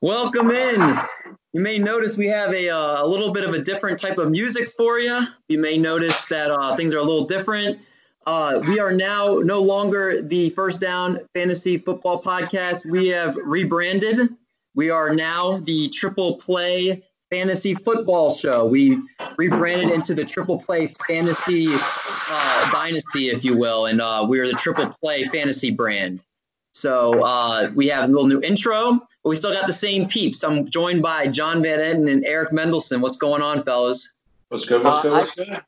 Welcome in. You may notice we have a, uh, a little bit of a different type of music for you. You may notice that uh, things are a little different. Uh, we are now no longer the First Down Fantasy Football Podcast. We have rebranded. We are now the Triple Play Fantasy Football Show. We rebranded into the Triple Play Fantasy uh, Dynasty, if you will, and uh, we are the Triple Play Fantasy brand. So uh, we have a little new intro, but we still got the same peeps. I'm joined by John Van Eden and Eric Mendelson. What's going on, fellas? What's good? What's good? What's good?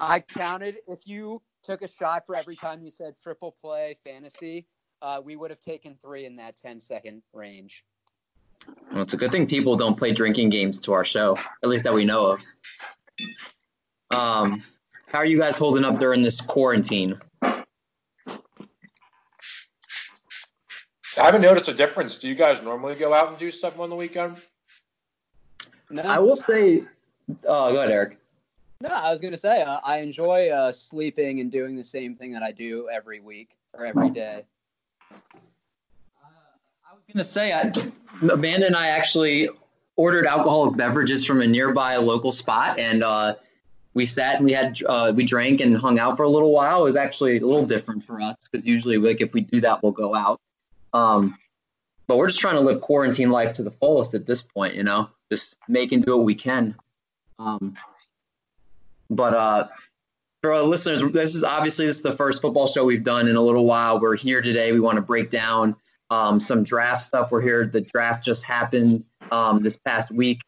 I counted if you took a shot for every time you said triple play fantasy, uh, we would have taken three in that 10 second range. Well, it's a good thing people don't play drinking games to our show, at least that we know of. Um, how are you guys holding up during this quarantine? I haven't noticed a difference. Do you guys normally go out and do stuff on the weekend? No. I will say, oh, go ahead, Eric. No, I was going to say uh, I enjoy uh, sleeping and doing the same thing that I do every week or every day. Uh, I was going to say, I, Amanda and I actually ordered alcoholic beverages from a nearby local spot, and uh, we sat and we had uh, we drank and hung out for a little while. It was actually a little different for us because usually, like if we do that, we'll go out. Um, but we're just trying to live quarantine life to the fullest at this point, you know, just make and do what we can. Um, but uh, for our listeners, this is obviously this is the first football show we've done in a little while. We're here today. We want to break down um, some draft stuff. We're here. The draft just happened um, this past week,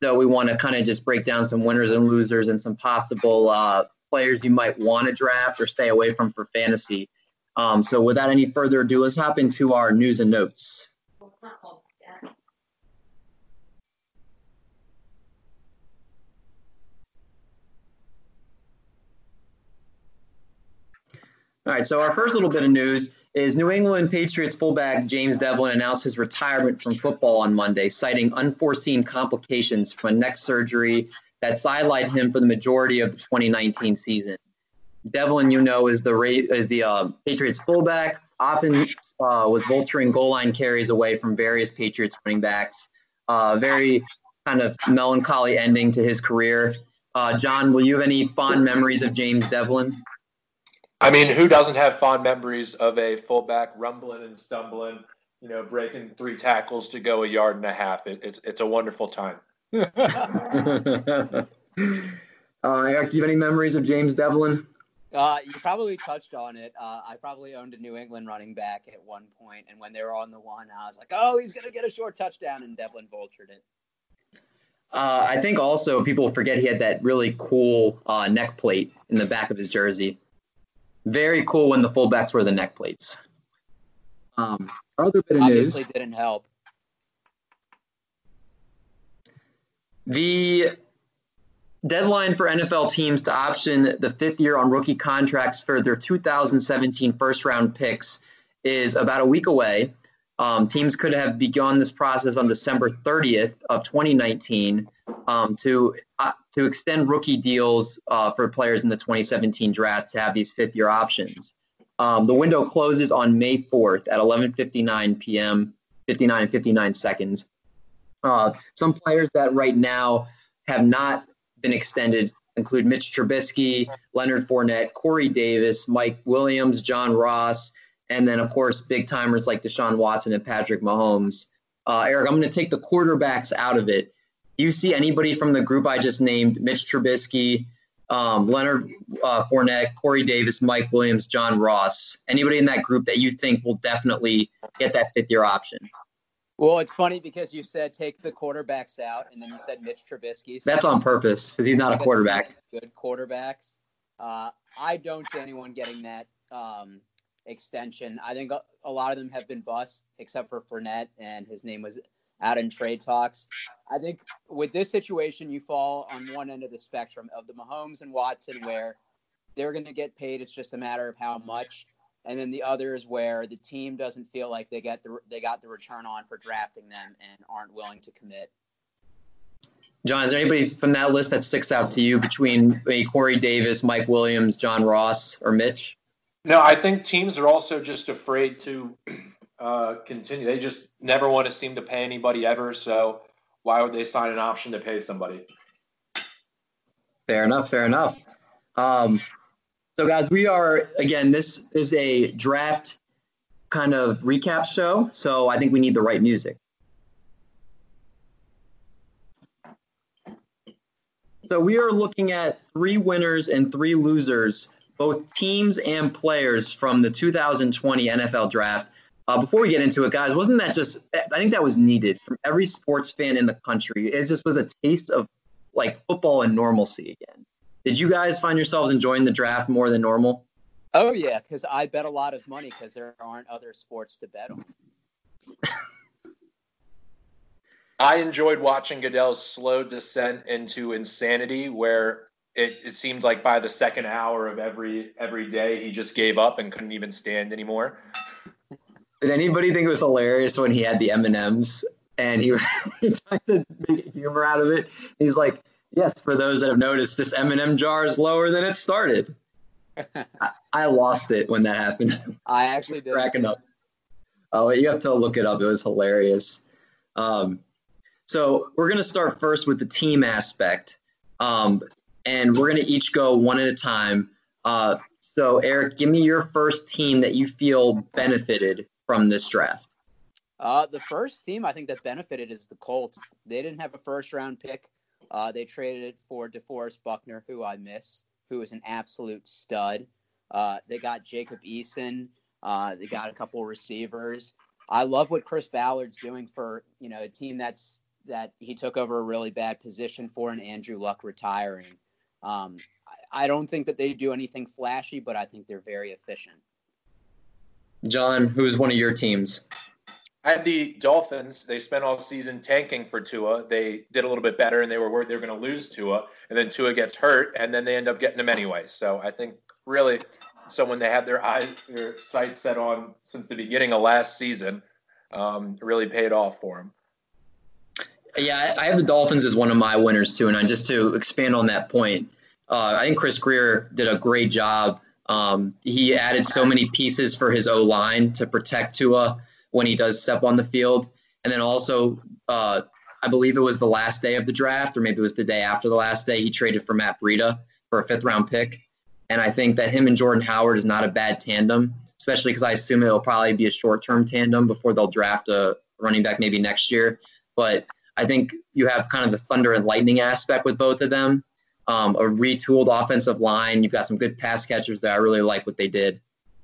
so we want to kind of just break down some winners and losers and some possible uh, players you might want to draft or stay away from for fantasy. Um, so without any further ado, let's hop into our news and notes. All right, so our first little bit of news is New England Patriots fullback James Develin announced his retirement from football on Monday, citing unforeseen complications from a neck surgery that sidelined him for the majority of the 2019 season. Develin, you know, is the is the uh, Patriots fullback. Often uh, was vulturing goal line carries away from various Patriots running backs. Uh, very kind of melancholy ending to his career. Uh, John, will you have any fond memories of James Develin? I mean, who doesn't have fond memories of a fullback rumbling and stumbling, you know, breaking three tackles to go a yard and a half? It, it's it's a wonderful time. uh, Eric, do you have any memories of James Develin? Uh, you probably touched on it. Uh, I probably owned a New England running back at one point, and when they were on the one, I was like, "Oh, he's gonna get a short touchdown," and Develin vultured it. Uh, I think also people forget he had that really cool uh, neck plate in the back of his jersey. Very cool when the fullbacks were the neck plates. Um, other bit of Obviously news. didn't help. The deadline for NFL teams to option the fifth year on rookie contracts for their 2017 first round picks is about a week away. Um, teams could have begun this process on December 30th of 2019 um, to uh, to extend rookie deals uh, for players in the 2017 draft to have these fifth year options. Um, the window closes on May 4th at 11:59 p.m. 59 and 59 seconds. Uh, some players that right now have not been extended include Mitch Trubisky, Leonard Fournette, Corey Davis, Mike Williams, John Ross, and then of course big timers like Deshaun Watson and Patrick Mahomes. Uh, Eric, I'm going to take the quarterbacks out of it. Do you see anybody from the group I just named, Mitch Trubisky, um, Leonard uh, Fournette, Corey Davis, Mike Williams, John Ross, anybody in that group that you think will definitely get that fifth year option? Well, it's funny because you said take the quarterbacks out, and then you said Mitch Trubisky. So That's on purpose because he's not a quarterback. Good quarterbacks. Uh, I don't see anyone getting that um, extension. I think a, a lot of them have been bust, except for Fournette, and his name was out in trade talks. I think with this situation, you fall on one end of the spectrum of the Mahomes and Watson, where they're going to get paid. It's just a matter of how much. And then the others where the team doesn't feel like they get the they got the return on for drafting them and aren't willing to commit. John, is there anybody from that list that sticks out to you between Corey Davis, Mike Williams, John Ross, or Mitch? No, I think teams are also just afraid to uh, continue. They just never want to seem to pay anybody ever. So why would they sign an option to pay somebody? Fair enough. Fair enough. Um, so, guys, we are again. This is a draft kind of recap show, so I think we need the right music. So we are looking at three winners and three losers, both teams and players from the 2020 NFL Draft. Uh, before we get into it, guys, wasn't that just? I think that was needed from every sports fan in the country. It just was a taste of like football and normalcy again. Did you guys find yourselves enjoying the draft more than normal? Oh yeah, because I bet a lot of money because there aren't other sports to bet on. I enjoyed watching Goodell's slow descent into insanity, where it, it seemed like by the second hour of every every day he just gave up and couldn't even stand anymore. Did anybody think it was hilarious when he had the M and M's and he, he tried to make humor out of it? He's like, "Yes, for those that have noticed, this M and M jar is lower than it started." I, I, lost it when that happened. I actually did cracking up. Oh, you have to look it up. It was hilarious. Um, so we're gonna start first with the team aspect, um, and we're gonna each go one at a time. Uh, so Eric, give me your first team that you feel benefited from this draft? Uh, the first team I think that benefited is the Colts. They didn't have a first round pick. Uh, they traded it for DeForest Buckner, who I miss, who is an absolute stud. Uh, they got Jacob Eason. Uh, they got a couple receivers. I love what Chris Ballard's doing for you know a team that's that he took over a really bad position for, and Andrew Luck retiring. Um, I, I don't think that they do anything flashy, but I think they're very efficient. John, who's one of your teams? Had the Dolphins. They spent all season tanking for Tua. They did a little bit better, and they were worried they were going to lose Tua. And then Tua gets hurt, and then they end up getting him anyway. So I think really, someone they had their eyes, their sights set on since the beginning of last season, um, really paid off for him. Yeah, I have the Dolphins as one of my winners too. And I, just to expand on that point, uh, I think Chris Grier did a great job um, he added so many pieces for his O line to protect Tua when he does step on the field. And then also, uh, I believe it was the last day of the draft, or maybe it was the day after the last day, he traded for Matt Breida for a fifth round pick. And I think that him and Jordan Howard is not a bad tandem, especially because I assume it'll probably be a short term tandem before they'll draft a running back maybe next year. But I think you have kind of the thunder and lightning aspect with both of them um, a retooled offensive line. You've got some good pass catchers that I really like what they did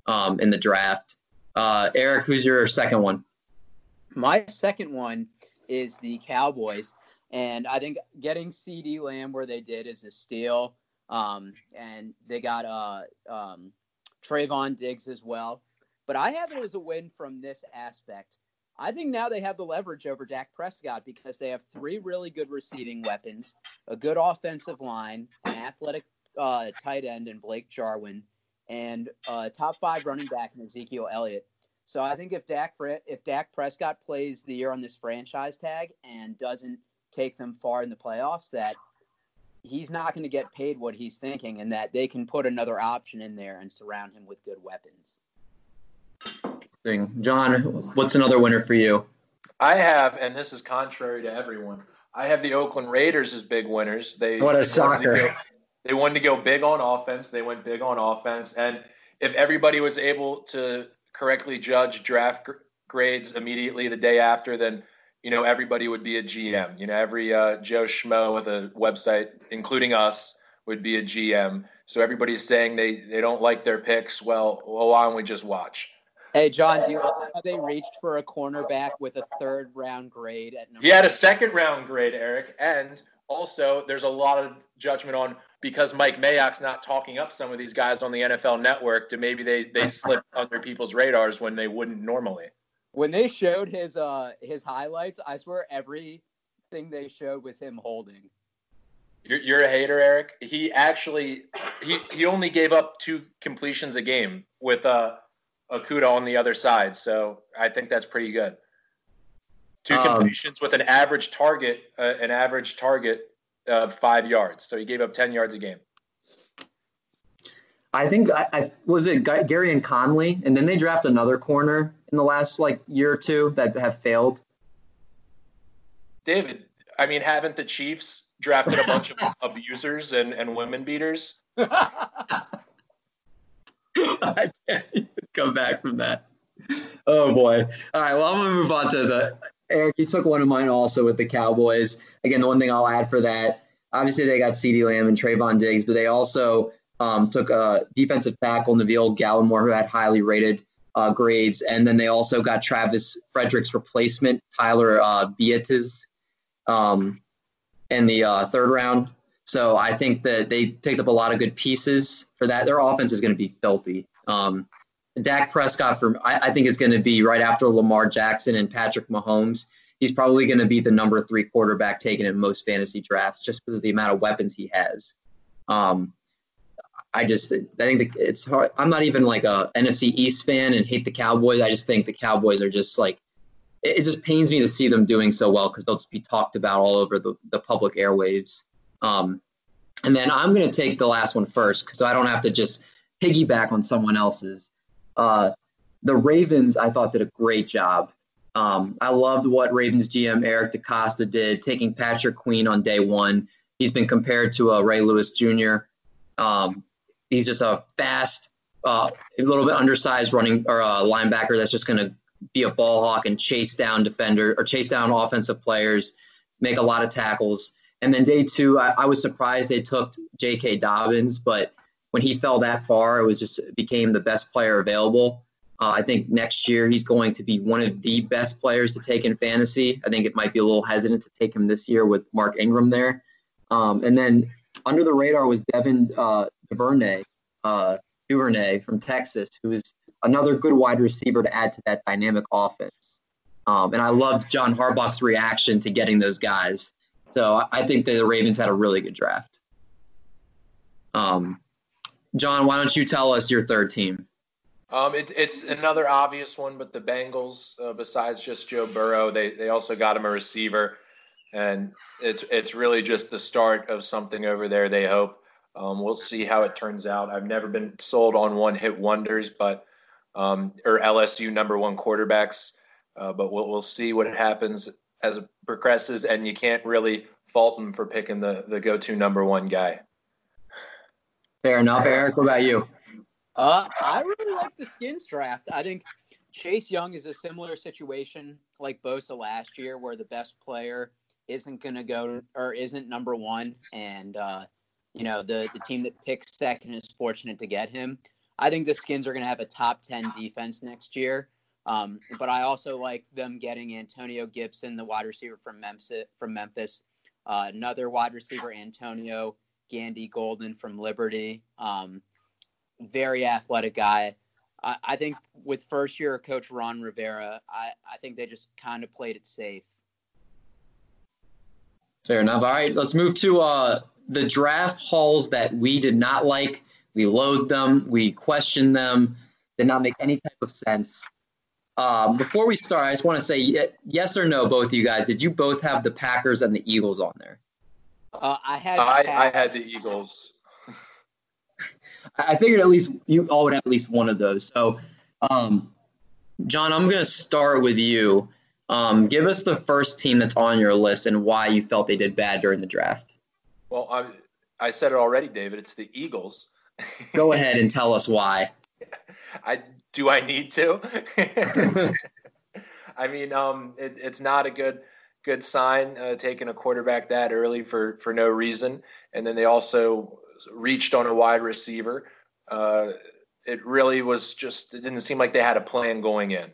um, in the draft. Uh, Eric, who's your second one? My second one is the Cowboys. And I think getting CeeDee Lamb where they did is a steal. Um, and they got uh, um, Trevon Diggs as well. But I have it as a win from this aspect. I think now they have the leverage over Dak Prescott because they have three really good receiving weapons, a good offensive line, an athletic uh, tight end and Blake Jarwin, and a top five running back in Ezekiel Elliott. So I think if Dak if Dak Prescott plays the year on this franchise tag and doesn't take them far in the playoffs, that he's not going to get paid what he's thinking, and that they can put another option in there and surround him with good weapons. John, what's another winner for you? I have, and this is contrary to everyone. I have the Oakland Raiders as big winners. They what a shocker! Go, they wanted to go big on offense. They went big on offense, and if everybody was able to correctly judge draft gr- grades immediately the day after, then you know everybody would be a GM. You know, every uh, Joe Schmo with a website, including us, would be a GM. So everybody's saying they they don't like their picks. Well, well why don't we just watch? Hey, John, do you know how they reached for a cornerback with a third round grade at number? He had a second round grade, Eric, and also there's a lot of judgment on because Mike Mayock's not talking up some of these guys on the NFL Network to maybe they they slip under people's radars when they wouldn't normally. When they showed his uh his highlights, I swear everything they showed was him holding. You're, you're a hater, Eric. He actually he he only gave up two completions a game with uh Okudah on the other side. So I think that's pretty good. Two um, completions with an average target, uh, an average target of five yards. So he gave up ten yards a game. I think I, I was it Gareon Conley, and then they draft another corner in the last like year or two that have failed. David, I mean, haven't the Chiefs drafted a bunch of abusers and, and women beaters? I can't come back from that. Oh boy! All right, well, I'm gonna move on to the Eric. You took one of mine also with the Cowboys. Again, the one thing I'll add for that, obviously they got CeeDee Lamb and Trevon Diggs, but they also um, took a defensive tackle, Neville Gallimore, who had highly rated uh, grades. And then they also got Travis Frederick's replacement, Tyler uh, um, in the uh, third round. So I think that they picked up a lot of good pieces for that. Their offense is going to be filthy. Um, Dak Prescott, for I, I think, is going to be right after Lamar Jackson and Patrick Mahomes. He's probably going to be the number three quarterback taken in most fantasy drafts just because of the amount of weapons he has. Um, I just I think it's hard. I'm not even like a NFC East fan and hate the Cowboys. I just think the Cowboys are just like it, it just pains me to see them doing so well because they'll just be talked about all over the, the public airwaves. Um, and then I'm going to take the last one first because I don't have to just piggyback on someone else's. Uh, the Ravens, I thought, did a great job. Um, I loved what Ravens GM Eric DeCosta did, taking Patrick Queen on day one. He's been compared to uh, Ray Lewis Jr. Um, he's just a fast, uh, a little bit undersized running or a linebacker that's just going to be a ball hawk and chase down defender or chase down offensive players, make a lot of tackles. And then day two, I, I was surprised they took J.K. Dobbins, but when he fell that far, it was just became the best player available. Uh, I think next year he's going to be one of the best players to take in fantasy. I think it might be a little hesitant to take him this year with Mark Ingram there. Um, and then under the radar was Devin uh, Duvernay, uh, Duvernay from Texas, who is another good wide receiver to add to that dynamic offense. Um, and I loved John Harbaugh's reaction to getting those guys. So I think the Ravens had a really good draft. Um, John, why don't you tell us your third team? Um, it, it's another obvious one, but the Bengals, uh, besides just Joe Burrow, they they also got him a receiver, and it's it's really just the start of something over there. They hope. Um, we'll see how it turns out. I've never been sold on one hit wonders, but um, or LSU number one quarterbacks, uh, but we'll we'll see what happens as it progresses. And you can't really fault them for picking the the go to number one guy. Fair enough, Eric. What about you? Uh, I really like the Skins draft. I think Chase Young is a similar situation like Bosa last year, where the best player isn't going to go or isn't number one, and uh, you know, the, the team that picks second is fortunate to get him. I think the Skins are going to have a top 10 defense next year. Um, but I also like them getting Antonio Gibson, the wide receiver from Memphis, from Memphis. Uh, another wide receiver, Antonio Gandy Golden from Liberty. Um, very athletic guy. I, I, think with first year coach Ron Rivera, I, I think they just kind of played it safe. Fair enough. All right, let's move to uh, the draft hauls that we did not like. We load them, we question them, did not make any type of sense. Um, before we start, I just want to say yes or no, both of you guys. Did you both have the Packers and the Eagles on there? Uh, I had. I, I had the Eagles. I figured at least you all would have at least one of those. So, um, John, I'm going to start with you. Um, give us the first team that's on your list and why you felt they did bad during the draft. Well, I, I said it already, David. It's the Eagles. Go ahead and tell us why. I do. I need to. I mean, um, it, it's not a good good sign uh, taking a quarterback that early for for no reason, and then they also reached on a wide receiver. Uh, it really was just. It didn't seem like they had a plan going in.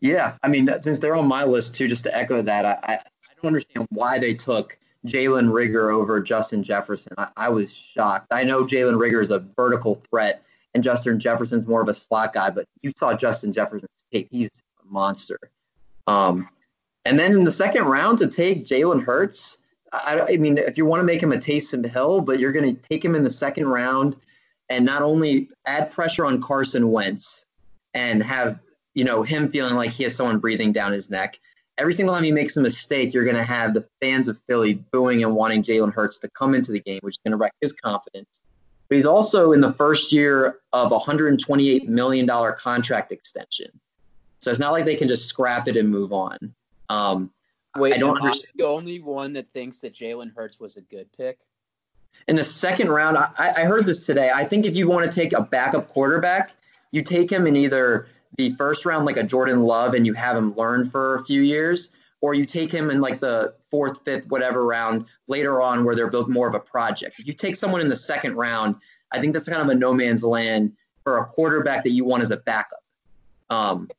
Yeah, I mean, since they're on my list too, just to echo that, I, I don't understand why they took Jalen Reagor over Justin Jefferson. I, I was shocked. I know Jalen Reagor is a vertical threat, and Justin Jefferson's more of a slot guy, but you saw Justin Jefferson's tape. He's a monster. Um, and then in the second round to take Jalen Hurts, I, I, mean, if you want to make him a Taysom Hill, but you're going to take him in the second round and not only add pressure on Carson Wentz and have you know him feeling like he has someone breathing down his neck, every single time he makes a mistake, you're going to have the fans of Philly booing and wanting Jalen Hurts to come into the game, which is going to wreck his confidence. but he's also in the first year of a $128 million contract extension. So it's not like they can just scrap it and move on. Um, Wait, I don't understand. the only one that thinks that Jalen Hurts was a good pick. In the second round, I, I heard this today. I think if you want to take a backup quarterback, you take him in either the first round, like a Jordan Love, and you have him learn for a few years, or you take him in like the fourth, fifth, whatever round later on where they're built more of a project. If you take someone in the second round, I think that's kind of a no man's land for a quarterback that you want as a backup. Um,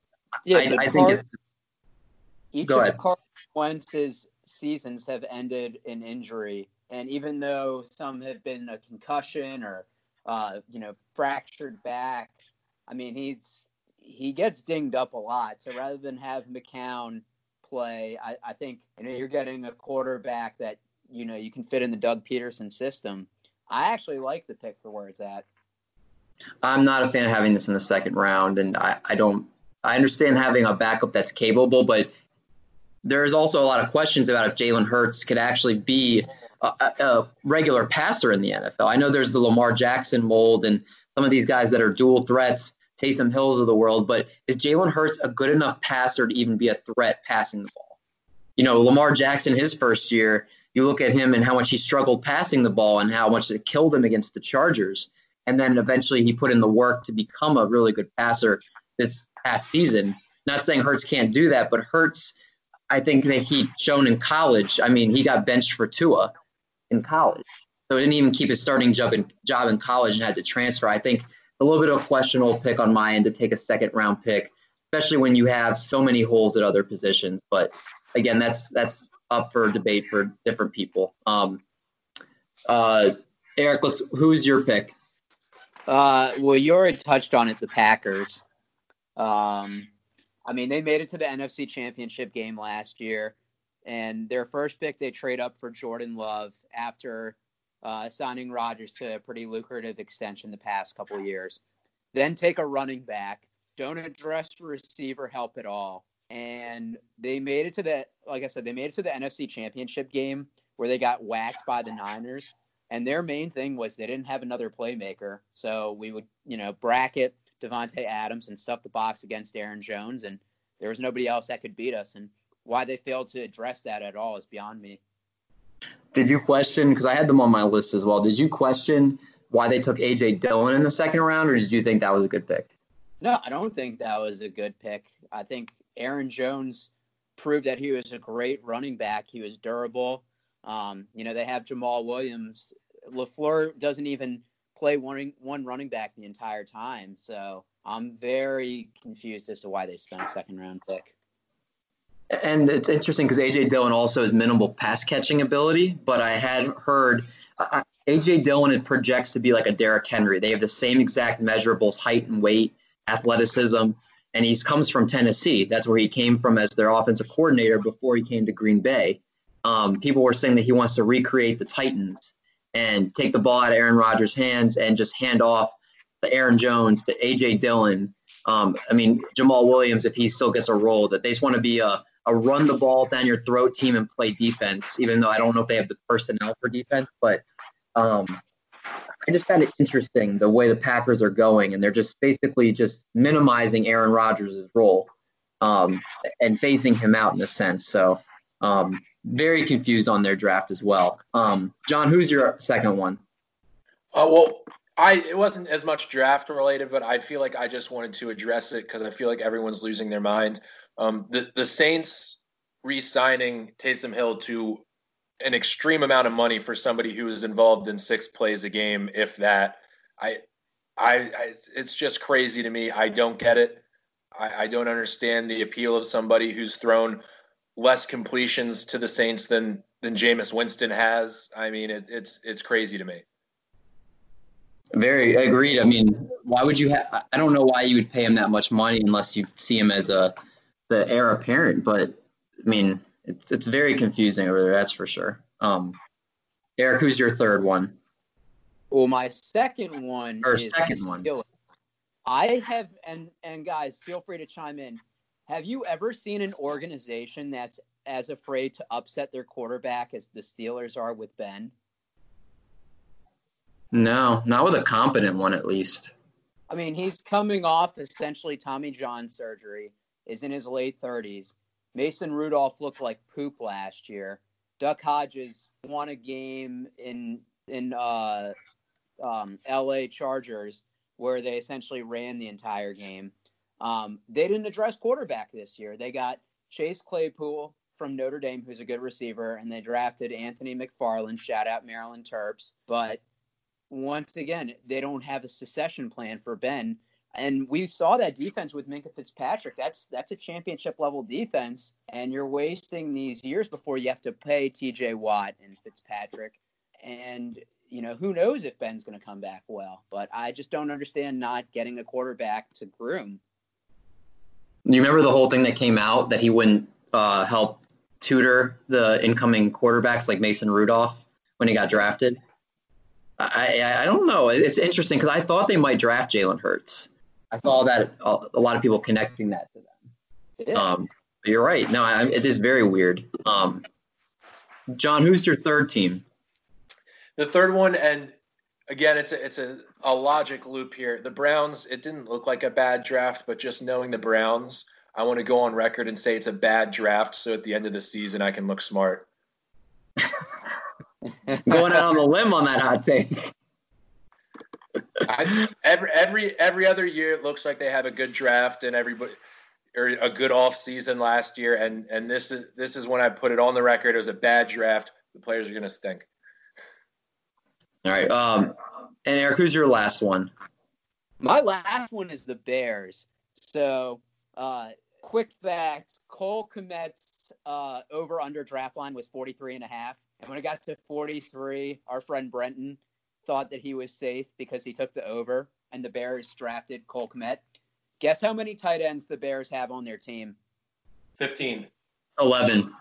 yeah, I, I think each of ahead. the Wentz's seasons have ended in injury, and even though some have been a concussion or uh, you know fractured back, I mean he's he gets dinged up a lot. So rather than have McCown play, I, I think you know you're getting a quarterback that you know you can fit in the Doug Pederson system. I actually like the pick for where it's at. I'm not a fan of having this in the second round, and I, I don't. I understand having a backup that's capable, but there's also a lot of questions about if Jalen Hurts could actually be a, a, regular passer in the NFL. I know there's the Lamar Jackson mold and some of these guys that are dual threats, Taysom Hills of the world, but is Jalen Hurts a good enough passer to even be a threat passing the ball? You know, Lamar Jackson, his first year, you look at him and how much he struggled passing the ball and how much it killed him against the Chargers. And then eventually he put in the work to become a really good passer this past season. Not saying Hurts can't do that, but Hurts – I think that he shown in college. I mean, he got benched for Tua in college, so he didn't even keep his starting job in job in college and had to transfer. I think a little bit of a questionable pick on my end to take a second round pick, especially when you have so many holes at other positions. But again, that's that's up for debate for different people. Um, uh, Eric, let's. Who's your pick? Uh, well, you already touched on it. The Packers. Um, I mean, they made it to the NFC Championship game last year, and their first pick they trade up for Jordan Love after uh, signing Rodgers to a pretty lucrative extension the past couple years. Then take a running back, don't address receiver help at all, and they made it to the like I said, they made it to the NFC Championship game where they got whacked by the Niners. And their main thing was they didn't have another playmaker, so we would, you know, bracket Davante Adams and stuff the box against Aaron Jones, and there was nobody else that could beat us. And why they failed to address that at all is beyond me. Did you question? Because I had them on my list as well. Did you question why they took AJ Dillon in the second round, or did you think that was a good pick? No, I don't think that was a good pick. I think Aaron Jones proved that he was a great running back. He was durable. Um, you know, they have Jamaal Williams. LaFleur doesn't even play one one running back the entire time. So I'm very confused as to why they spent a second round pick. And it's interesting because AJ Dillon also has minimal pass catching ability, but I had heard uh, AJ Dillon projects to be like a Derrick Henry. They have the same exact measurables, height and weight, athleticism, and he comes from Tennessee. That's where he came from as their offensive coordinator before he came to Green Bay. Um, people were saying that he wants to recreate the Titans and take the ball out of Aaron Rodgers' hands and just hand off to Aaron Jones to AJ Dillon. Um, I mean, Jamaal Williams, if he still gets a role, that they just want to be a, a run the ball down your throat team and play defense, even though I don't know if they have the personnel for defense. But um, I just found it interesting the way the Packers are going, and they're just basically just minimizing Aaron Rodgers' role um, and phasing him out in a sense. So um, very confused on their draft as well. Um, John, who's your second one? Uh, well, I it wasn't as much draft related, but I feel like I just wanted to address it because I feel like everyone's losing their mind. Um, the the Saints re-signing Taysom Hill to an extreme amount of money for somebody who is involved in six plays a game, if that. I, I, I it's just crazy to me. I don't get it. I, I don't understand the appeal of somebody who's thrown less completions to the Saints than than Jameis Winston has. I mean, it, it's it's crazy to me. Very agreed. I mean, why would you have? I don't know why you would pay him that much money unless you see him as a the heir apparent. But I mean, it's it's very confusing over there. That's for sure. Um, Eric, who's your third one? Well, my second one or second one. I have and and guys, feel free to chime in. Have you ever seen an organization that's as afraid to upset their quarterback as the Steelers are with Ben? No, not with a competent one at least. I mean, he's coming off essentially Tommy John surgery, is in his late 30s. Mason Rudolph looked like poop last year. Duck Hodges won a game in in uh, um, L.A. Chargers where they essentially ran the entire game. Um, they didn't address quarterback this year. They got Chase Claypool from Notre Dame, who's a good receiver, and they drafted Anthony McFarland. Shout out Maryland Terps. But once again, they don't have a succession plan for Ben. And we saw that defense with Minkah Fitzpatrick. That's that's a championship level defense, and you're wasting these years before you have to pay T.J. Watt and Fitzpatrick. And you know who knows if Ben's going to come back well. But I just don't understand not getting a quarterback to groom. You remember the whole thing that came out that he wouldn't uh, help tutor the incoming quarterbacks like Mason Rudolph when he got drafted. I, I, I don't know. It's interesting because I thought they might draft Jalen Hurts. I saw that a lot of people connecting that to them. Yeah. Um, you're right. No, I, it is very weird. Um, John, who's your third team? The third one, and again, it's a it's a, a logic loop here. The Browns. It didn't look like a bad draft, but just knowing the Browns, I want to go on record and say it's a bad draft. So at the end of the season, I can look smart. Going out on a limb on that hot take. I, every every every other year, it looks like they have a good draft and everybody or a good off season last year, and and this is this is when I put it on the record. It was a bad draft. The players are going to stink. All right. Um, and Eric, who's your last one? My last one is the Bears. So, uh, quick fact: Cole Kmet's uh, over under draft line was 43 and a half. And when it got to 43, our friend Brenton thought that he was safe because he took the over, and the Bears drafted Cole Kmet. Guess how many tight ends the Bears have on their team? 15. 11.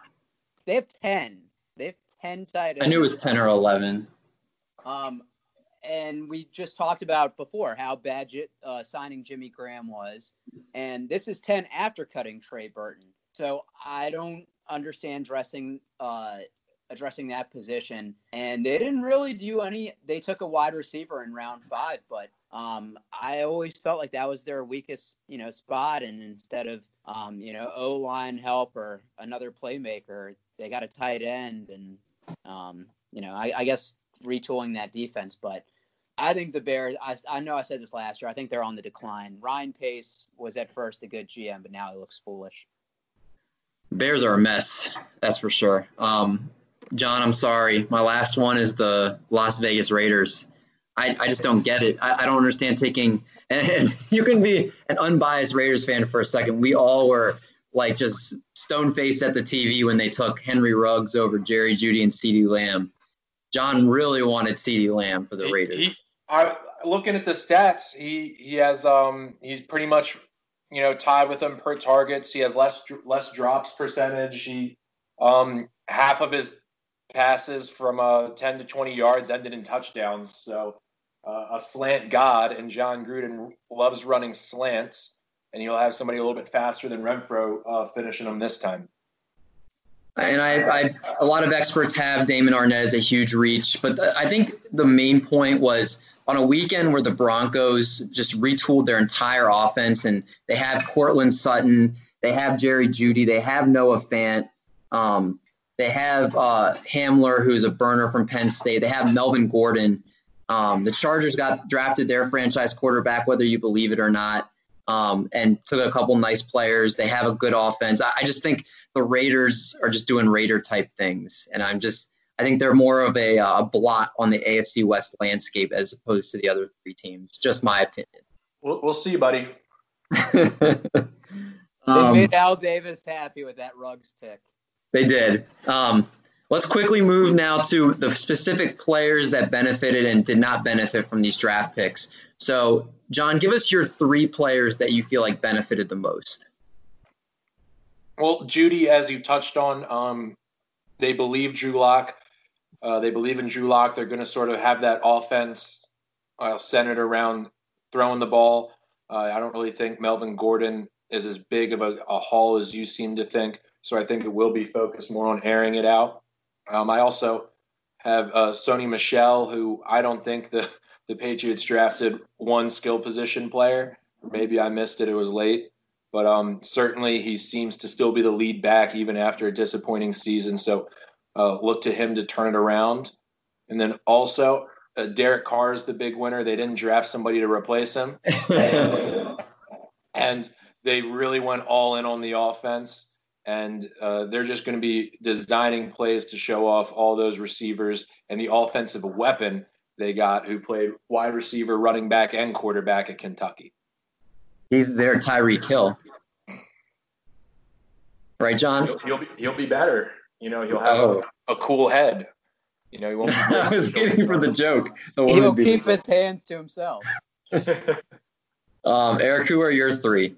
They have 10. They have 10 tight ends. I knew it was 10 or 11. Um, and we just talked about before how bad uh, signing Jimmy Graham was. And this is 10 after cutting Trey Burton. So I don't understand dressing uh, addressing that position. And they didn't really do any. They took a wide receiver in round five, but um, I always felt like that was their weakest, you know, spot. And instead of, um, you know, O line help or another playmaker, they got a tight end, and um, you know, I, I guess retooling that defense. But I think the Bears. I, I know I said this last year. I think they're on the decline. Ryan Pace was at first a good GM, but now he looks foolish. Bears are a mess. That's for sure. Um, John, I'm sorry. My last one is the Las Vegas Raiders. I, I just don't get it. I, I don't understand taking, and, and, you can be an unbiased Raiders fan for a second. We all were like just stone faced at the TV when they took Henry Ruggs over Jerry Jeudy and CeeDee Lamb. John really wanted CeeDee Lamb for the Raiders. He, he, I, looking at the stats, he he has um he's pretty much you know tied with him per targets. He has less less drops percentage. He um half of his passes from uh, 10 to 20 yards ended in touchdowns. So uh, a slant god, and Jon Gruden loves running slants, and you'll have somebody a little bit faster than Renfrow uh, finishing them this time. And I, I, a lot of experts have Damon Arnette as a huge reach, but the, I think the main point was on a weekend where the Broncos just retooled their entire offense, and they have Courtland Sutton, they have Jerry Jeudy, they have Noah Fant. Um, they have uh, Hamler, who's a burner from Penn State. They have Melvin Gordon. Um, the Chargers got drafted their franchise quarterback, whether you believe it or not, um, and took a couple nice players. They have a good offense. I, I, just think the Raiders are just doing Raider type things, and I'm just I think they're more of a, uh, a blot on the AFC West landscape as opposed to the other three teams. Just my opinion. We'll, we'll see, buddy. they um, made Al Davis happy with that Ruggs pick. They did. Um, let's quickly move now to the specific players that benefited and did not benefit from these draft picks. So, John, give us your three players that you feel like benefited the most. Well, Jeudy, as you touched on, um, they believe Drew Lock. Uh, they believe in Drew Lock. They're going to sort of have that offense uh, centered around throwing the ball. Uh, I don't really think Melvin Gordon is as big of a, a haul as you seem to think. So I think it will be focused more on airing it out. Um, I also have uh, Sony Michel, who I don't think the the Patriots drafted one skill position player. Maybe I missed it; it was late. But um, certainly, he seems to still be the lead back even after a disappointing season. So uh, look to him to turn it around. And then also, uh, Derek Carr is the big winner. They didn't draft somebody to replace him, and, and they really went all in on the offense. And uh, they're just going to be designing plays to show off all those receivers and the offensive weapon they got, who played wide receiver, running back, and quarterback at Kentucky. He's their Tyreek Hill, right, John? He'll, he'll be he'll be better. You know, he'll have oh. a, a cool head. You know, he won't. I was waiting for the joke. The He'll keep his hands to himself. um, Eric, who are your three?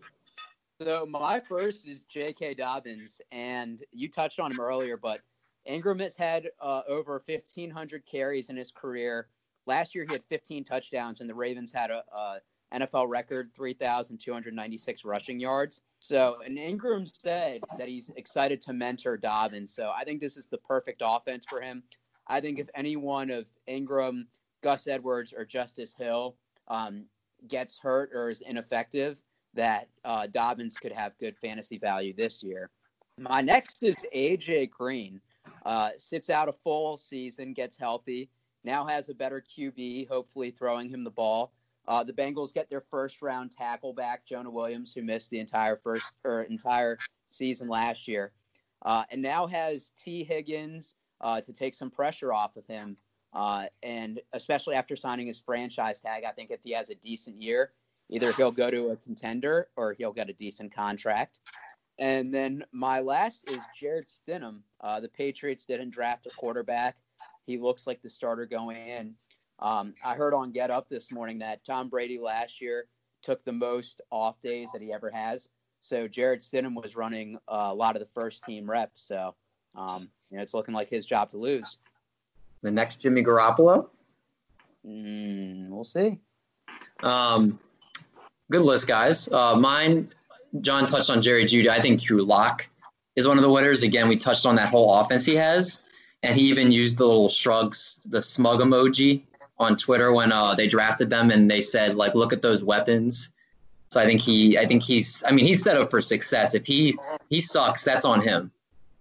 So my first is J.K. Dobbins, and you touched on him earlier, but Ingram has had uh, over 1,500 carries in his career. Last year, he had 15 touchdowns, and the Ravens had a, a NFL record 3,296 rushing yards. So, and Ingram said that he's excited to mentor Dobbins. So, I think this is the perfect offense for him. I think if any one of Ingram, Gus Edwards, or Justice Hill um, gets hurt or is ineffective, that uh, Dobbins could have good fantasy value this year. My next is AJ Green. Uh, sits out a full season, gets healthy, now has a better QB, hopefully throwing him the ball. Uh, the Bengals get their first round tackle back, Jonah Williams, who missed the entire first or entire season last year, uh, and now has Tee Higgins uh, to take some pressure off of him. Uh, and especially after signing his franchise tag, I think if he has a decent year, either he'll go to a contender or he'll get a decent contract. And then my last is Jarrett Stidham. Uh, the Patriots didn't draft a quarterback. He looks like the starter going in. Um, I heard on Get Up this morning that Tom Brady last year took the most off days that he ever has. So Jarrett Stidham was running uh, a lot of the first team reps. So um, you know, it's looking like his job to lose. The next Jimmy Garoppolo? Mm, we'll see. Um, good list, guys. Uh, mine, John touched on Jerry Jeudy. I think Drew Lock is one of the winners. Again, we touched on that whole offense he has. And he even used the little shrugs, the smug emoji on Twitter when uh, they drafted them, and they said like, "Look at those weapons." So I think he, I think he's, I mean, he's set up for success. If he he sucks, that's on him.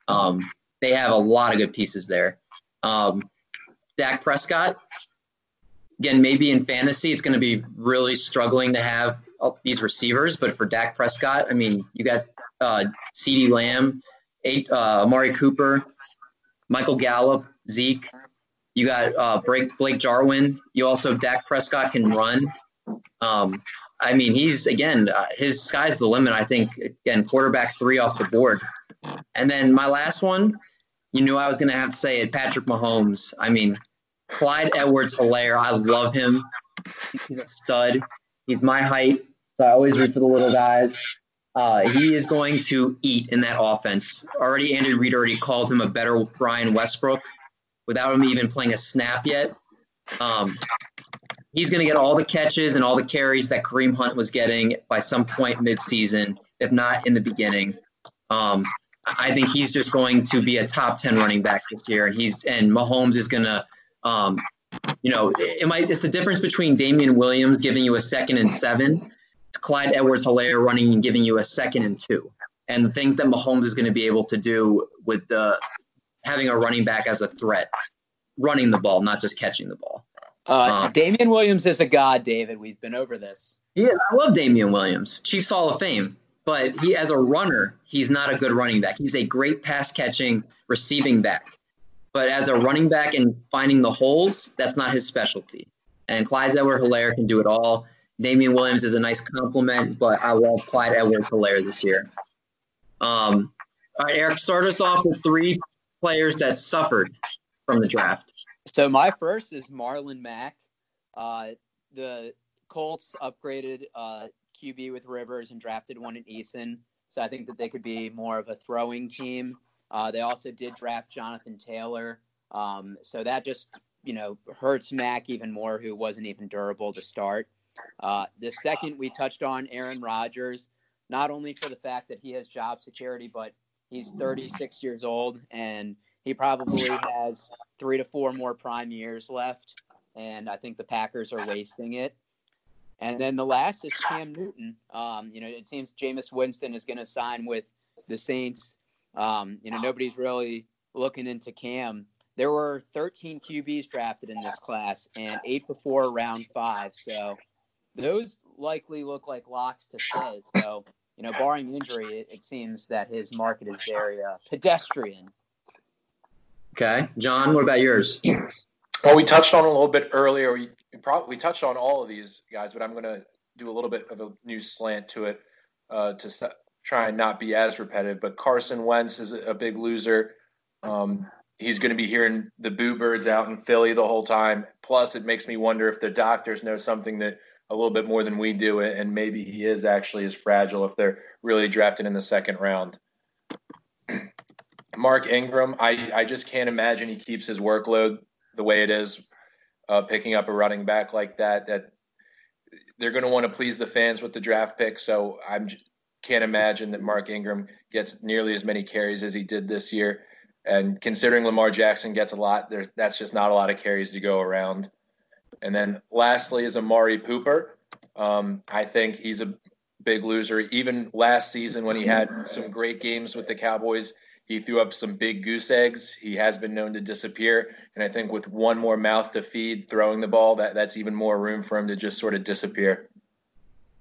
Um, they have a lot of good pieces there. Um, Dak Prescott, again, maybe in fantasy, it's going to be really struggling to have these receivers. But for Dak Prescott, I mean, you got uh, CeeDee Lamb, eight, uh, Amari Cooper, Michael Gallup, Zeke. You got uh, Blake, Blake Jarwin. You also Dak Prescott can run. Um, I mean, he's again, uh, his sky's the limit. I think again, quarterback three off the board. And then my last one, you knew I was going to have to say it, Patrick Mahomes. I mean, Clyde Edwards Helaire, I love him. He's a stud. He's my height, so I always root for the little guys. Uh, he is going to eat in that offense. Already, Andy Reid already called him a better Brian Westbrook without him even playing a snap yet. Um, he's going to get all the catches and all the carries that Kareem Hunt was getting by some point midseason, if not in the beginning. Um, I think he's just going to be a top ten running back this year, and he's and Mahomes is going to, um, you know, it might. It's the difference between Damien Williams giving you a second and seven, Clyde Edwards-Helaire running and giving you a second and two, and the things that Mahomes is going to be able to do with the having a running back as a threat, running the ball, not just catching the ball. Uh, um, Damien Williams is a god, David. We've been over this. Yeah, I love Damien Williams, Chiefs Hall of Fame. But he, as a runner, he's not a good running back. He's a great pass catching, receiving back. But as a running back and finding the holes, that's not his specialty. And Clyde Edwards Helaire can do it all. Damien Williams is a nice complement, but I love Clyde Edwards Helaire this year. Um, all right, Eric, start us off with three players that suffered from the draft? So my first is Marlon Mack. Uh, the Colts upgraded uh, QB with Rivers and drafted one in Eason. So I think that they could be more of a throwing team. Uh, they also did draft Jonathan Taylor. Um, so that just, you know, hurts Mack even more, who wasn't even durable to start. Uh, the second we touched on Aaron Rodgers, not only for the fact that he has job security, but he's 36 years old and He probably has three to four more prime years left, and I think the Packers are wasting it. And then the last is Cam Newton. Um, you know, it seems Jameis Winston is going to sign with the Saints. Um, you know, nobody's really looking into Cam. There were 13 QBs drafted in this class and eight before round five. So those likely look like locks to stay. So, you know, barring injury, it, it seems that his market is very uh, pedestrian. Okay. John, what about yours? Well, we touched on a little bit earlier. We probably we touched on all of these guys, but I'm going to do a little bit of a new slant to it uh, to st- try and not be as repetitive. But Carson Wentz is a big loser. Um, he's going to be hearing the boo birds out in Philly the whole time. Plus, it makes me wonder if the doctors know something that a little bit more than we do, and maybe he is actually as fragile if they're really drafted in the second round. Mark Ingram, I, I just can't imagine he keeps his workload the way it is, uh, picking up a running back like that. That they're going to want to please the fans with the draft pick. So I can't imagine that Mark Ingram gets nearly as many carries as he did this year. And considering Lamar Jackson gets a lot, there's that's just not a lot of carries to go around. And then lastly is Amari Pooper. Um, I think he's a big loser. Even last season when he had some great games with the Cowboys, he threw up some big goose eggs. He has been known to disappear. And I think with one more mouth to feed throwing the ball, that, that's even more room for him to just sort of disappear.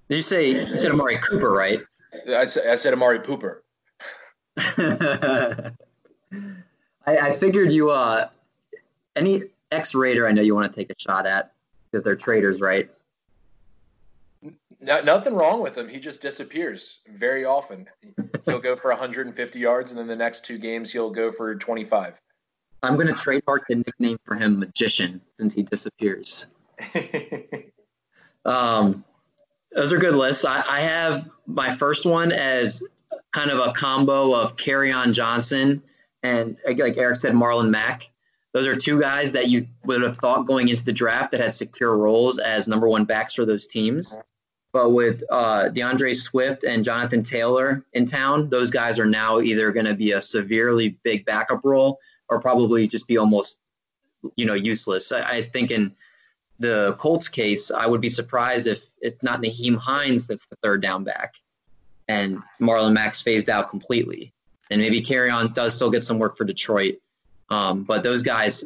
Did you say you said Amari Cooper, right? I, said, I said Amari Pooper. I, I figured you uh any ex Raider I know you want to take a shot at because they're traders, right? No, nothing wrong with him. He just disappears very often. he'll go for 150 yards, and then the next two games he'll go for 25. I'm going to trademark the nickname for him, Magician, since he disappears. um, those are good lists. I, I have my first one as kind of a combo of Kerryon Johnson and like Eric said, Marlon Mack. Those are two guys that you would have thought going into the draft that had secure roles as number one backs for those teams. But with uh, D'Andre Swift and Jonathan Taylor in town, those guys are now either going to be a severely big backup role or probably just be almost, you know, useless. I, I think in the Colts case, I would be surprised if it's not Nyheim Hines that's the third down back and Marlon Mack's phased out completely and maybe Kerryon does still get some work for Detroit. Um, but those guys,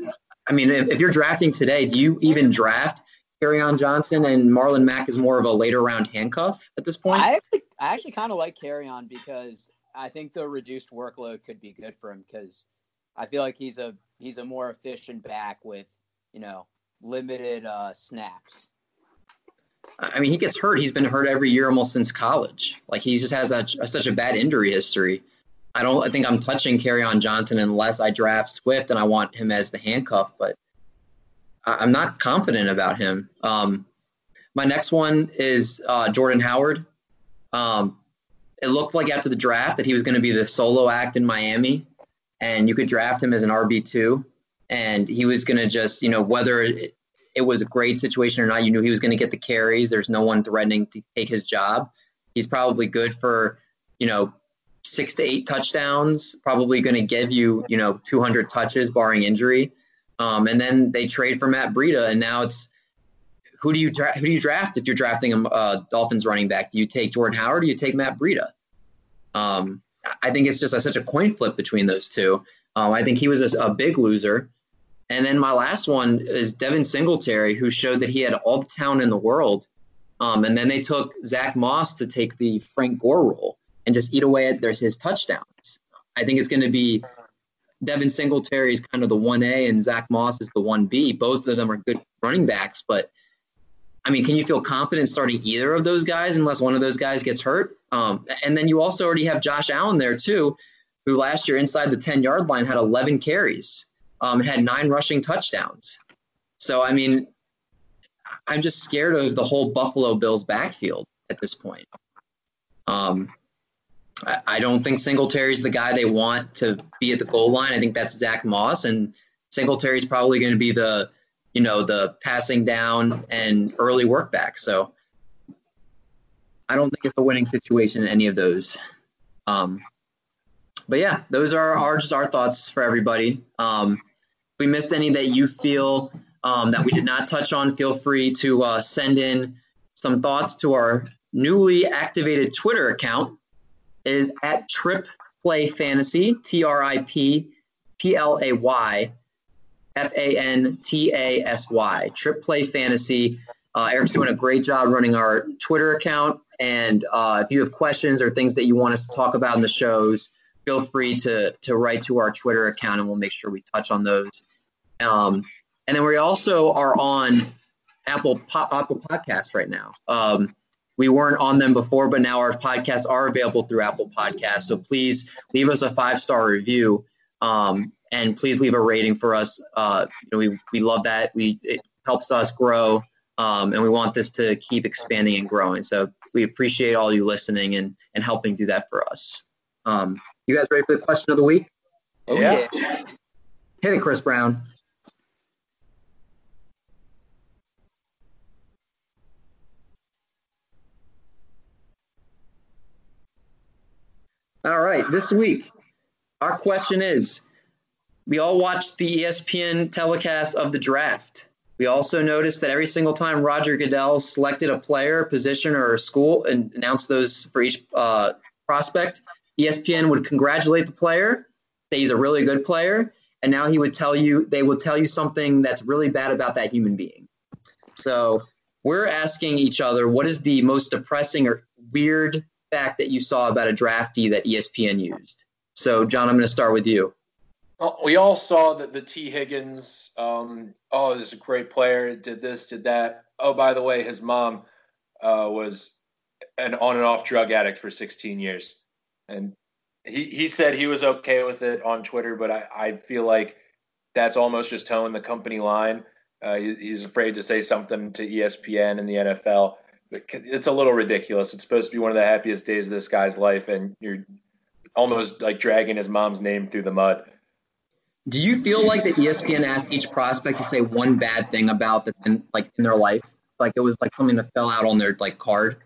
I mean, if, if, you're drafting today, do you even draft Kerryon Johnson and Marlon Mack is more of a later round handcuff at this point? I actually, I actually kind of like Kerryon because I think the reduced workload could be good for him because I feel like he's a he's a more efficient back with you know limited uh, snaps. I mean, he gets hurt. He's been hurt every year almost since college. Like he just has a, such a bad injury history. I don't I think I'm touching Kerryon Johnson unless I draft Swift and I want him as the handcuff, but I, am not confident about him. Um, my next one is uh, Jordan Howard. Um, it looked like after the draft that he was going to be the solo act in Miami, and you could draft him as an RB two, and he was going to just you know whether it, it was a great situation or not, you knew he was going to get the carries. There's no one threatening to take his job. He's probably good for you know six to eight touchdowns, probably going to give you, you know, 200 touches barring injury. Um, and then they trade for Matt Breida, and now it's who do you dra- who do you draft if you're drafting a uh, Dolphins running back? Do you take Jordan Howard? Or do you take Matt Breida? Um, I think it's just a, such a coin flip between those two. Um, I think he was a, a, big loser. And then my last one is Devin Singletary, who showed that he had all the talent in the world. Um, and then they took Zach Moss to take the Frank Gore role and just eat away at there's his touchdowns. I think it's going to be Devin Singletary is kind of the one A and Zach Moss is the one B. Both of them are good running backs, but I mean, can you feel confident starting either of those guys unless one of those guys gets hurt? Um, and then you also already have Josh Allen there too, who last year inside the ten yard line had 11 carries, um, had nine rushing touchdowns. So I mean, I'm just scared of the whole Buffalo Bills backfield at this point. Um, I, don't think Singletary's the guy they want to be at the goal line. I think that's Zach Moss, and Singletary's probably going to be the, you know, the passing down and early work back. So I don't think it's a winning situation in any of those. Um, but yeah, those are, are just our thoughts for everybody. Um, if we missed any that you feel um, that we did not touch on, feel free to uh, send in some thoughts to our newly activated Twitter account. Is at Trip Play Fantasy, T R I P P L A Y F A N T A S Y. Trip Play Fantasy. Uh, Eric's doing a great job running our Twitter account. And uh, if you have questions or things that you want us to talk about in the shows, feel free to to write to our Twitter account, and we'll make sure we touch on those. Um, and then we also are on Apple Apple Podcasts right now. Um, we weren't on them before, but now our podcasts are available through Apple Podcasts. So please leave us a five star review, um, and please leave a rating for us. Uh, you know, we we love that. We it helps us grow, um, and we want this to keep expanding and growing. So we appreciate all you listening and and helping do that for us. Um, you guys ready for the question of the week? Oh, yeah. yeah. Hit it, Chris Brown. Right, this week, our question is we all watched the ESPN telecast of the draft. We also noticed that every single time Roger Goodell selected a player, position, or a school and announced those for each uh, prospect, ESPN would congratulate the player, say he's a really good player, and now he would tell you they will tell you something that's really bad about that human being. So we're asking each other what is the most depressing or weird fact that you saw about a draftee that ESPN used. So John, I'm going to start with you. Well, we all saw that the Tee Higgins, um, oh, this is a great player, did this, did that. Oh, by the way, his mom uh, was an on and off drug addict for 16 years and he he said he was okay with it on Twitter, but I, I feel like that's almost just towing the company line. Uh, he, he's afraid to say something to ESPN and the NFL. It's a little ridiculous. It's supposed to be one of the happiest days of this guy's life, and you're almost like dragging his mom's name through the mud. Do you feel like that ESPN asked each prospect to say one bad thing about the like in their life? Like it was like something that fell out on their like card?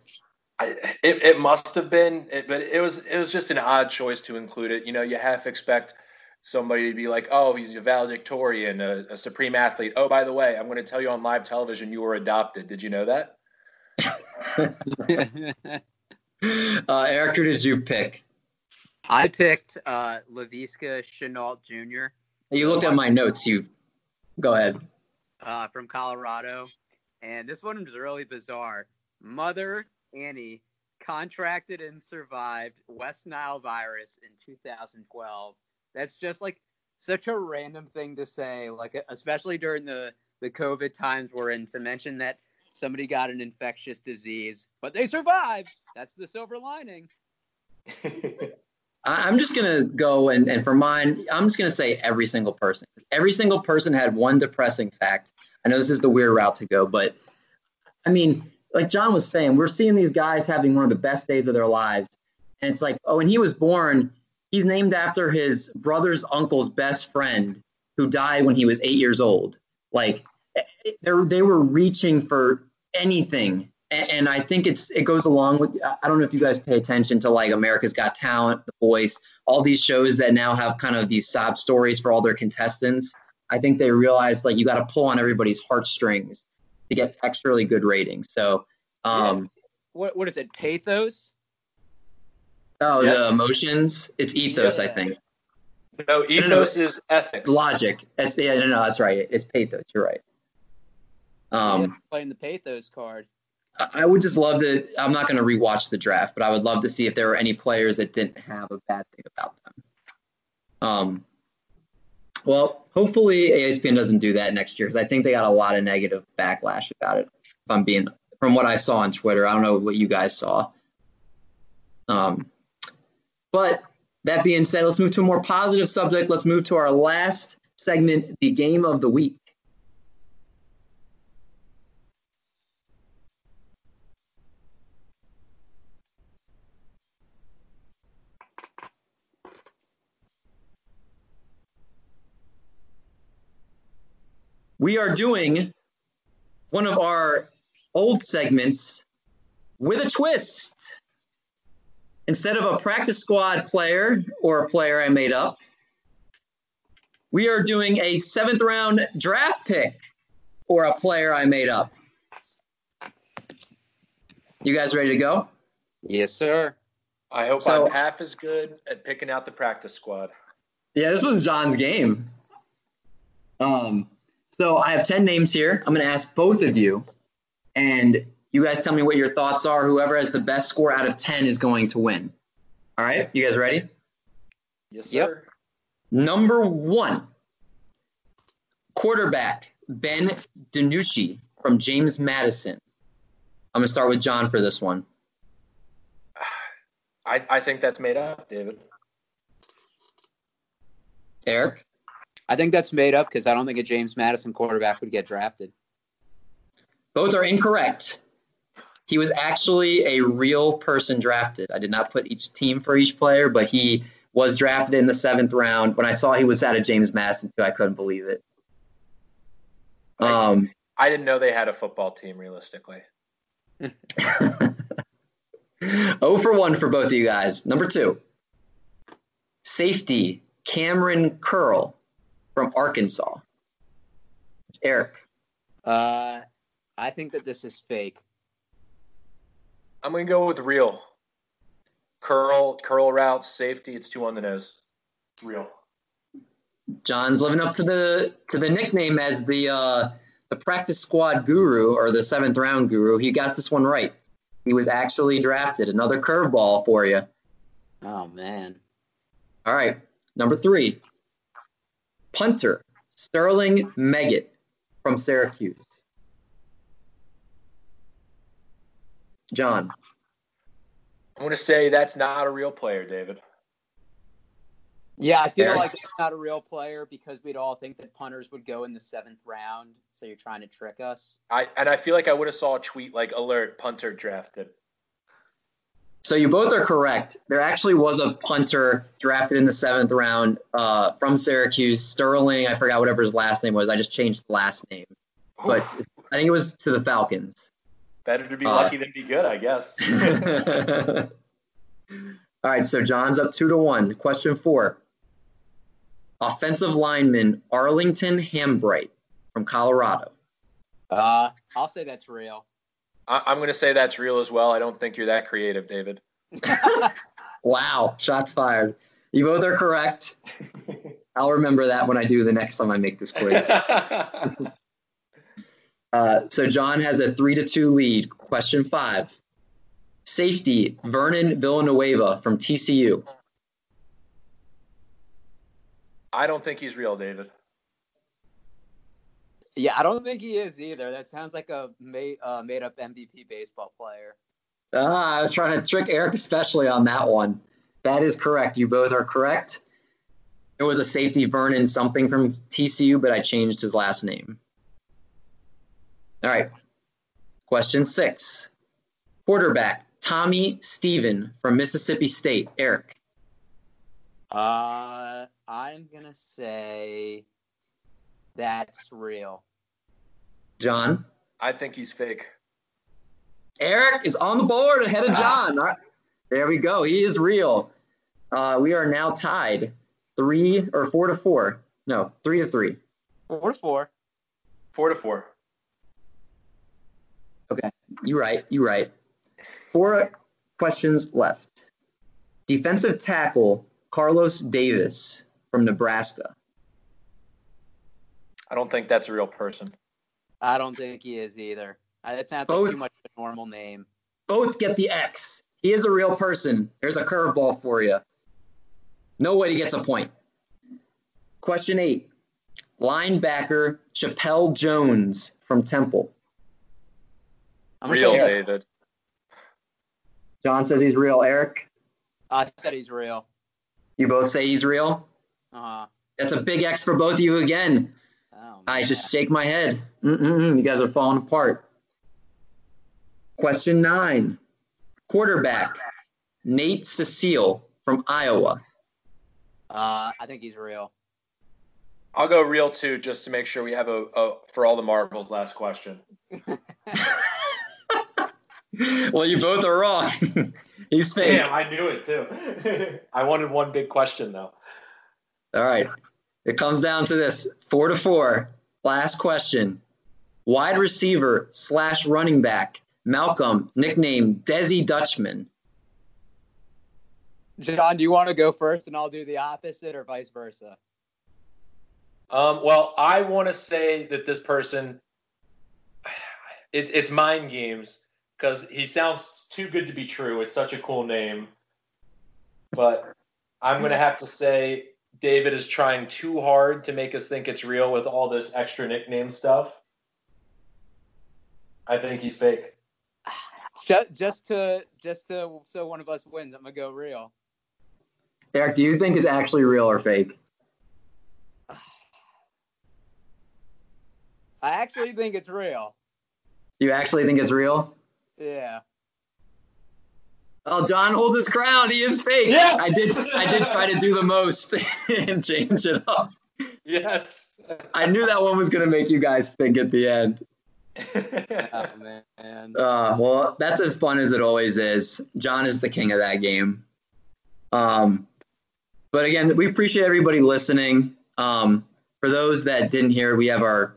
it, it must have been, it, but it was it was just an odd choice to include it. You know, you half expect somebody to be like, "Oh, he's a valedictorian, a, a supreme athlete." Oh, by the way, I'm going to tell you on live television, you were adopted. Did you know that? Uh, Eric, who did you pick? I picked uh, Laviska Shenault Jr. You looked at my notes. You go ahead. Uh, from Colorado, and this one was really bizarre. Mother Annie contracted and survived West Nile virus in 2012. That's just like such a random thing to say, like especially during the the COVID times we're in. To mention that somebody got an infectious disease, but they survived. That's the silver lining. I'm just gonna go and, and for mine, I'm just gonna say every single person. Every single person had one depressing fact. I know this is the weird route to go, but I mean, like John was saying, we're seeing these guys having one of the best days of their lives. And it's like, oh, when he was born, he's named after his brother's uncle's best friend who died when he was eight years old. Like they were reaching for anything. And I think it's it goes along with I don't know if you guys pay attention to like America's Got Talent, The Voice, all these shows that now have kind of these sob stories for all their contestants. I think they realized like you got to pull on everybody's heartstrings to get extra good ratings. So, um, yeah. what what is it? Pathos. Oh, yep. the emotions. It's ethos, I think. No, ethos is ethics. Logic. That's yeah. No, no, that's right. It's pathos. You're right. Um, playing the pathos card. I would just love to. I'm not going to rewatch the draft, but I would love to see if there were any players that didn't have a bad thing about them. Um, well, hopefully ESPN doesn't do that next year because I think they got a lot of negative backlash about it. If I'm being from what I saw on Twitter, I don't know what you guys saw. Um, but that being said, let's move to a more positive subject. Let's move to our last segment, the game of the week. We are doing one of our old segments with a twist. instead of a practice squad player or a player I made up, we are doing a seventh round draft pick or a player I made up. You guys ready to go? Yes, sir. I hope So- I'm half as good at picking out the practice squad. Yeah, this was John's game. Um, so I have 10 names here. I'm going to ask both of you, and you guys tell me what your thoughts are. Whoever has the best score out of 10 is going to win. All right, you guys ready? Yes, Yep. sir. Number one, quarterback Ben DiNucci from James Madison. I'm going to start with John for this one. I, I think that's made up, David. Eric? I think that's made up because I don't think a James Madison quarterback would get drafted. Both are incorrect. He was actually a real person drafted. I did not put each team for each player, but he was drafted in the seventh round. When I saw he was out of James Madison, too, I couldn't believe it. Um, I didn't know they had a football team realistically. 0 for 1 for both of you guys. Number two, safety Cameron Curl from Arkansas. Eric. Uh, I think that this is fake. I'm gonna go with real. Curl, curl route, safety. It's two on the nose. Real. John's living up to the to the nickname as the uh, the practice squad guru or the seventh round guru. He got this one right. He was actually drafted. Another curveball for you. Oh man. All right, number three, punter Sterling Meggett from Syracuse. John, I'm gonna say that's not a real player, David. Yeah, I feel Fair. like it's not a real player because we'd all think that punters would go in the seventh round. So you're trying to trick us. I and I feel like I would have saw a tweet like alert punter drafted. So you both are correct. There actually was a punter drafted in the seventh round uh, from Syracuse, Sterling. I forgot whatever his last name was. I just changed the last name, but I think it was to the Falcons. Better to be Uh, lucky than be good, I guess. All right, so John's up two to one. Question four. Offensive lineman Arlington Hambright from Colorado. Uh, I'll say that's real. I, I'm gonna say that's real as well. I don't think you're that creative, David. Wow, shots fired. You both are correct. I'll remember that when I do the next time I make this quiz. Uh, so John has a three to two lead. Question five. Safety Vernon Villanueva from TCU. I don't think he's real, David. Yeah, I don't think he is either. That sounds like a made uh, made up MVP baseball player. Ah, I was trying to trick Eric, especially on that one. That is correct. You both are correct. It was a safety Vernon something from TCU, but I changed his last name. All right. Question six. Quarterback Tommy Steven from Mississippi State. Eric. Uh, I'm gonna say that's real. John. I think he's fake. Eric is on the board ahead of John. All right. There we go. He is real. Uh, we are now tied three or four to four. No, three to three. Four to four. Four to four. Okay. You're right. You're right. Four questions left. Defensive tackle Carlos Davis from Nebraska. I don't think that's a real person. I don't think he is either. That sounds Both- like too much of a normal name. Both get the X. He is a real person. There's a curveball for you. Nobody gets a point. Question eight. Linebacker Chappelle Jones from Temple. I'm gonna Real, say David. John says he's real. Eric, I said he's real. you both say he's real. Uh, That's a big X for both of you again. Oh, I just shake my head. Mm-mm-mm, you guys are falling apart. Question nine. Quarterback Nate Cecile from Iowa. Uh, I think he's real. I'll go real too, just to make sure we have a, a for all the marbles. Last question. well, you both are wrong. He's fake. Damn, I knew it too. I wanted one big question though. All right. It comes down to this four to four. Last question. Wide receiver slash running back, Malcolm, nicknamed Desi Dutchman. John, do you want to go first and I'll do the opposite or vice versa? Um, well, I want to say that this person, it, it's mind games because he sounds too good to be true. It's such a cool name. But I'm going to have to say David is trying too hard to make us think it's real with all this extra nickname stuff. I think he's fake. Just, just to just to so one of us wins, I'm gonna go real. Eric, do you think it's actually real or fake? I actually think it's real. You actually think it's real? Yeah. Oh, Don holds his crown. He is fake. Yes! I did. I did try to do the most and change it up. Yes. I knew that one was going to make you guys think at the end. Oh man. Uh, well, that's as fun as it always is. John is the king of that game. Um, but again, we appreciate everybody listening. Um, for those that didn't hear, we have our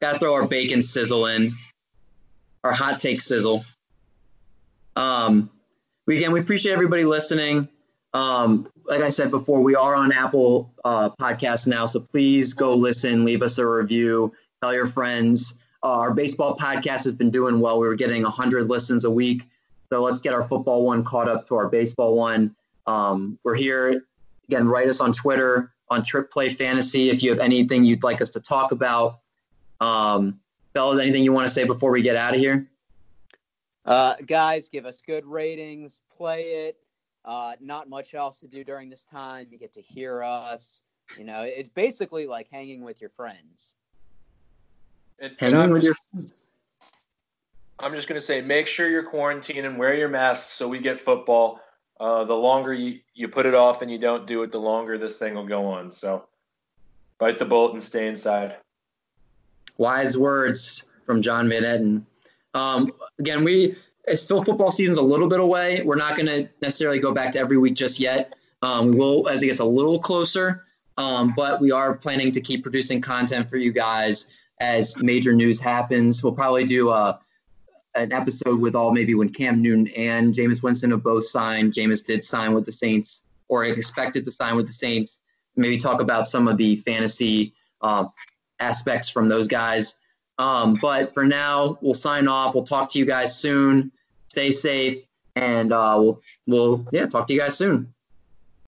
got to throw our bacon sizzle in, our hot take sizzle. Um, we again, we appreciate everybody listening. Um, like I said before, we are on Apple uh, Podcasts now, so please go listen, leave us a review, tell your friends. Uh, our baseball podcast has been doing well. We were getting 100 listens a week. So let's get our football one caught up to our baseball one. Um, we're here. Again, write us on Twitter, on Trip Play Fantasy, if you have anything you'd like us to talk about. Um, fellas, anything you want to say before we get out of here? Uh, guys, give us good ratings. Play it. Uh, not much else to do during this time. You get to hear us. You know, it's basically like hanging with your friends. And, and Hanging I'm, with just, your I'm just going to say make sure you're quarantined and wear your masks so we get football. Uh, the longer you, you put it off and you don't do it, the longer this thing will go on. So bite the bullet and stay inside. wise words from John Van Etten. Um, again, we it's still football season's a little bit away. We're not going to necessarily go back to every week just yet. Um, we will as it gets a little closer, um, but we are planning to keep producing content for you guys as major news happens. We'll probably do a, an episode with all maybe when Cam Newton and Jameis Winston have both signed. Jameis did sign with the Saints or expected to sign with the Saints. Maybe talk about some of the fantasy uh, aspects from those guys. Um, but for now, we'll sign off. We'll talk to you guys soon. Stay safe, and uh, we'll we'll yeah talk to you guys soon.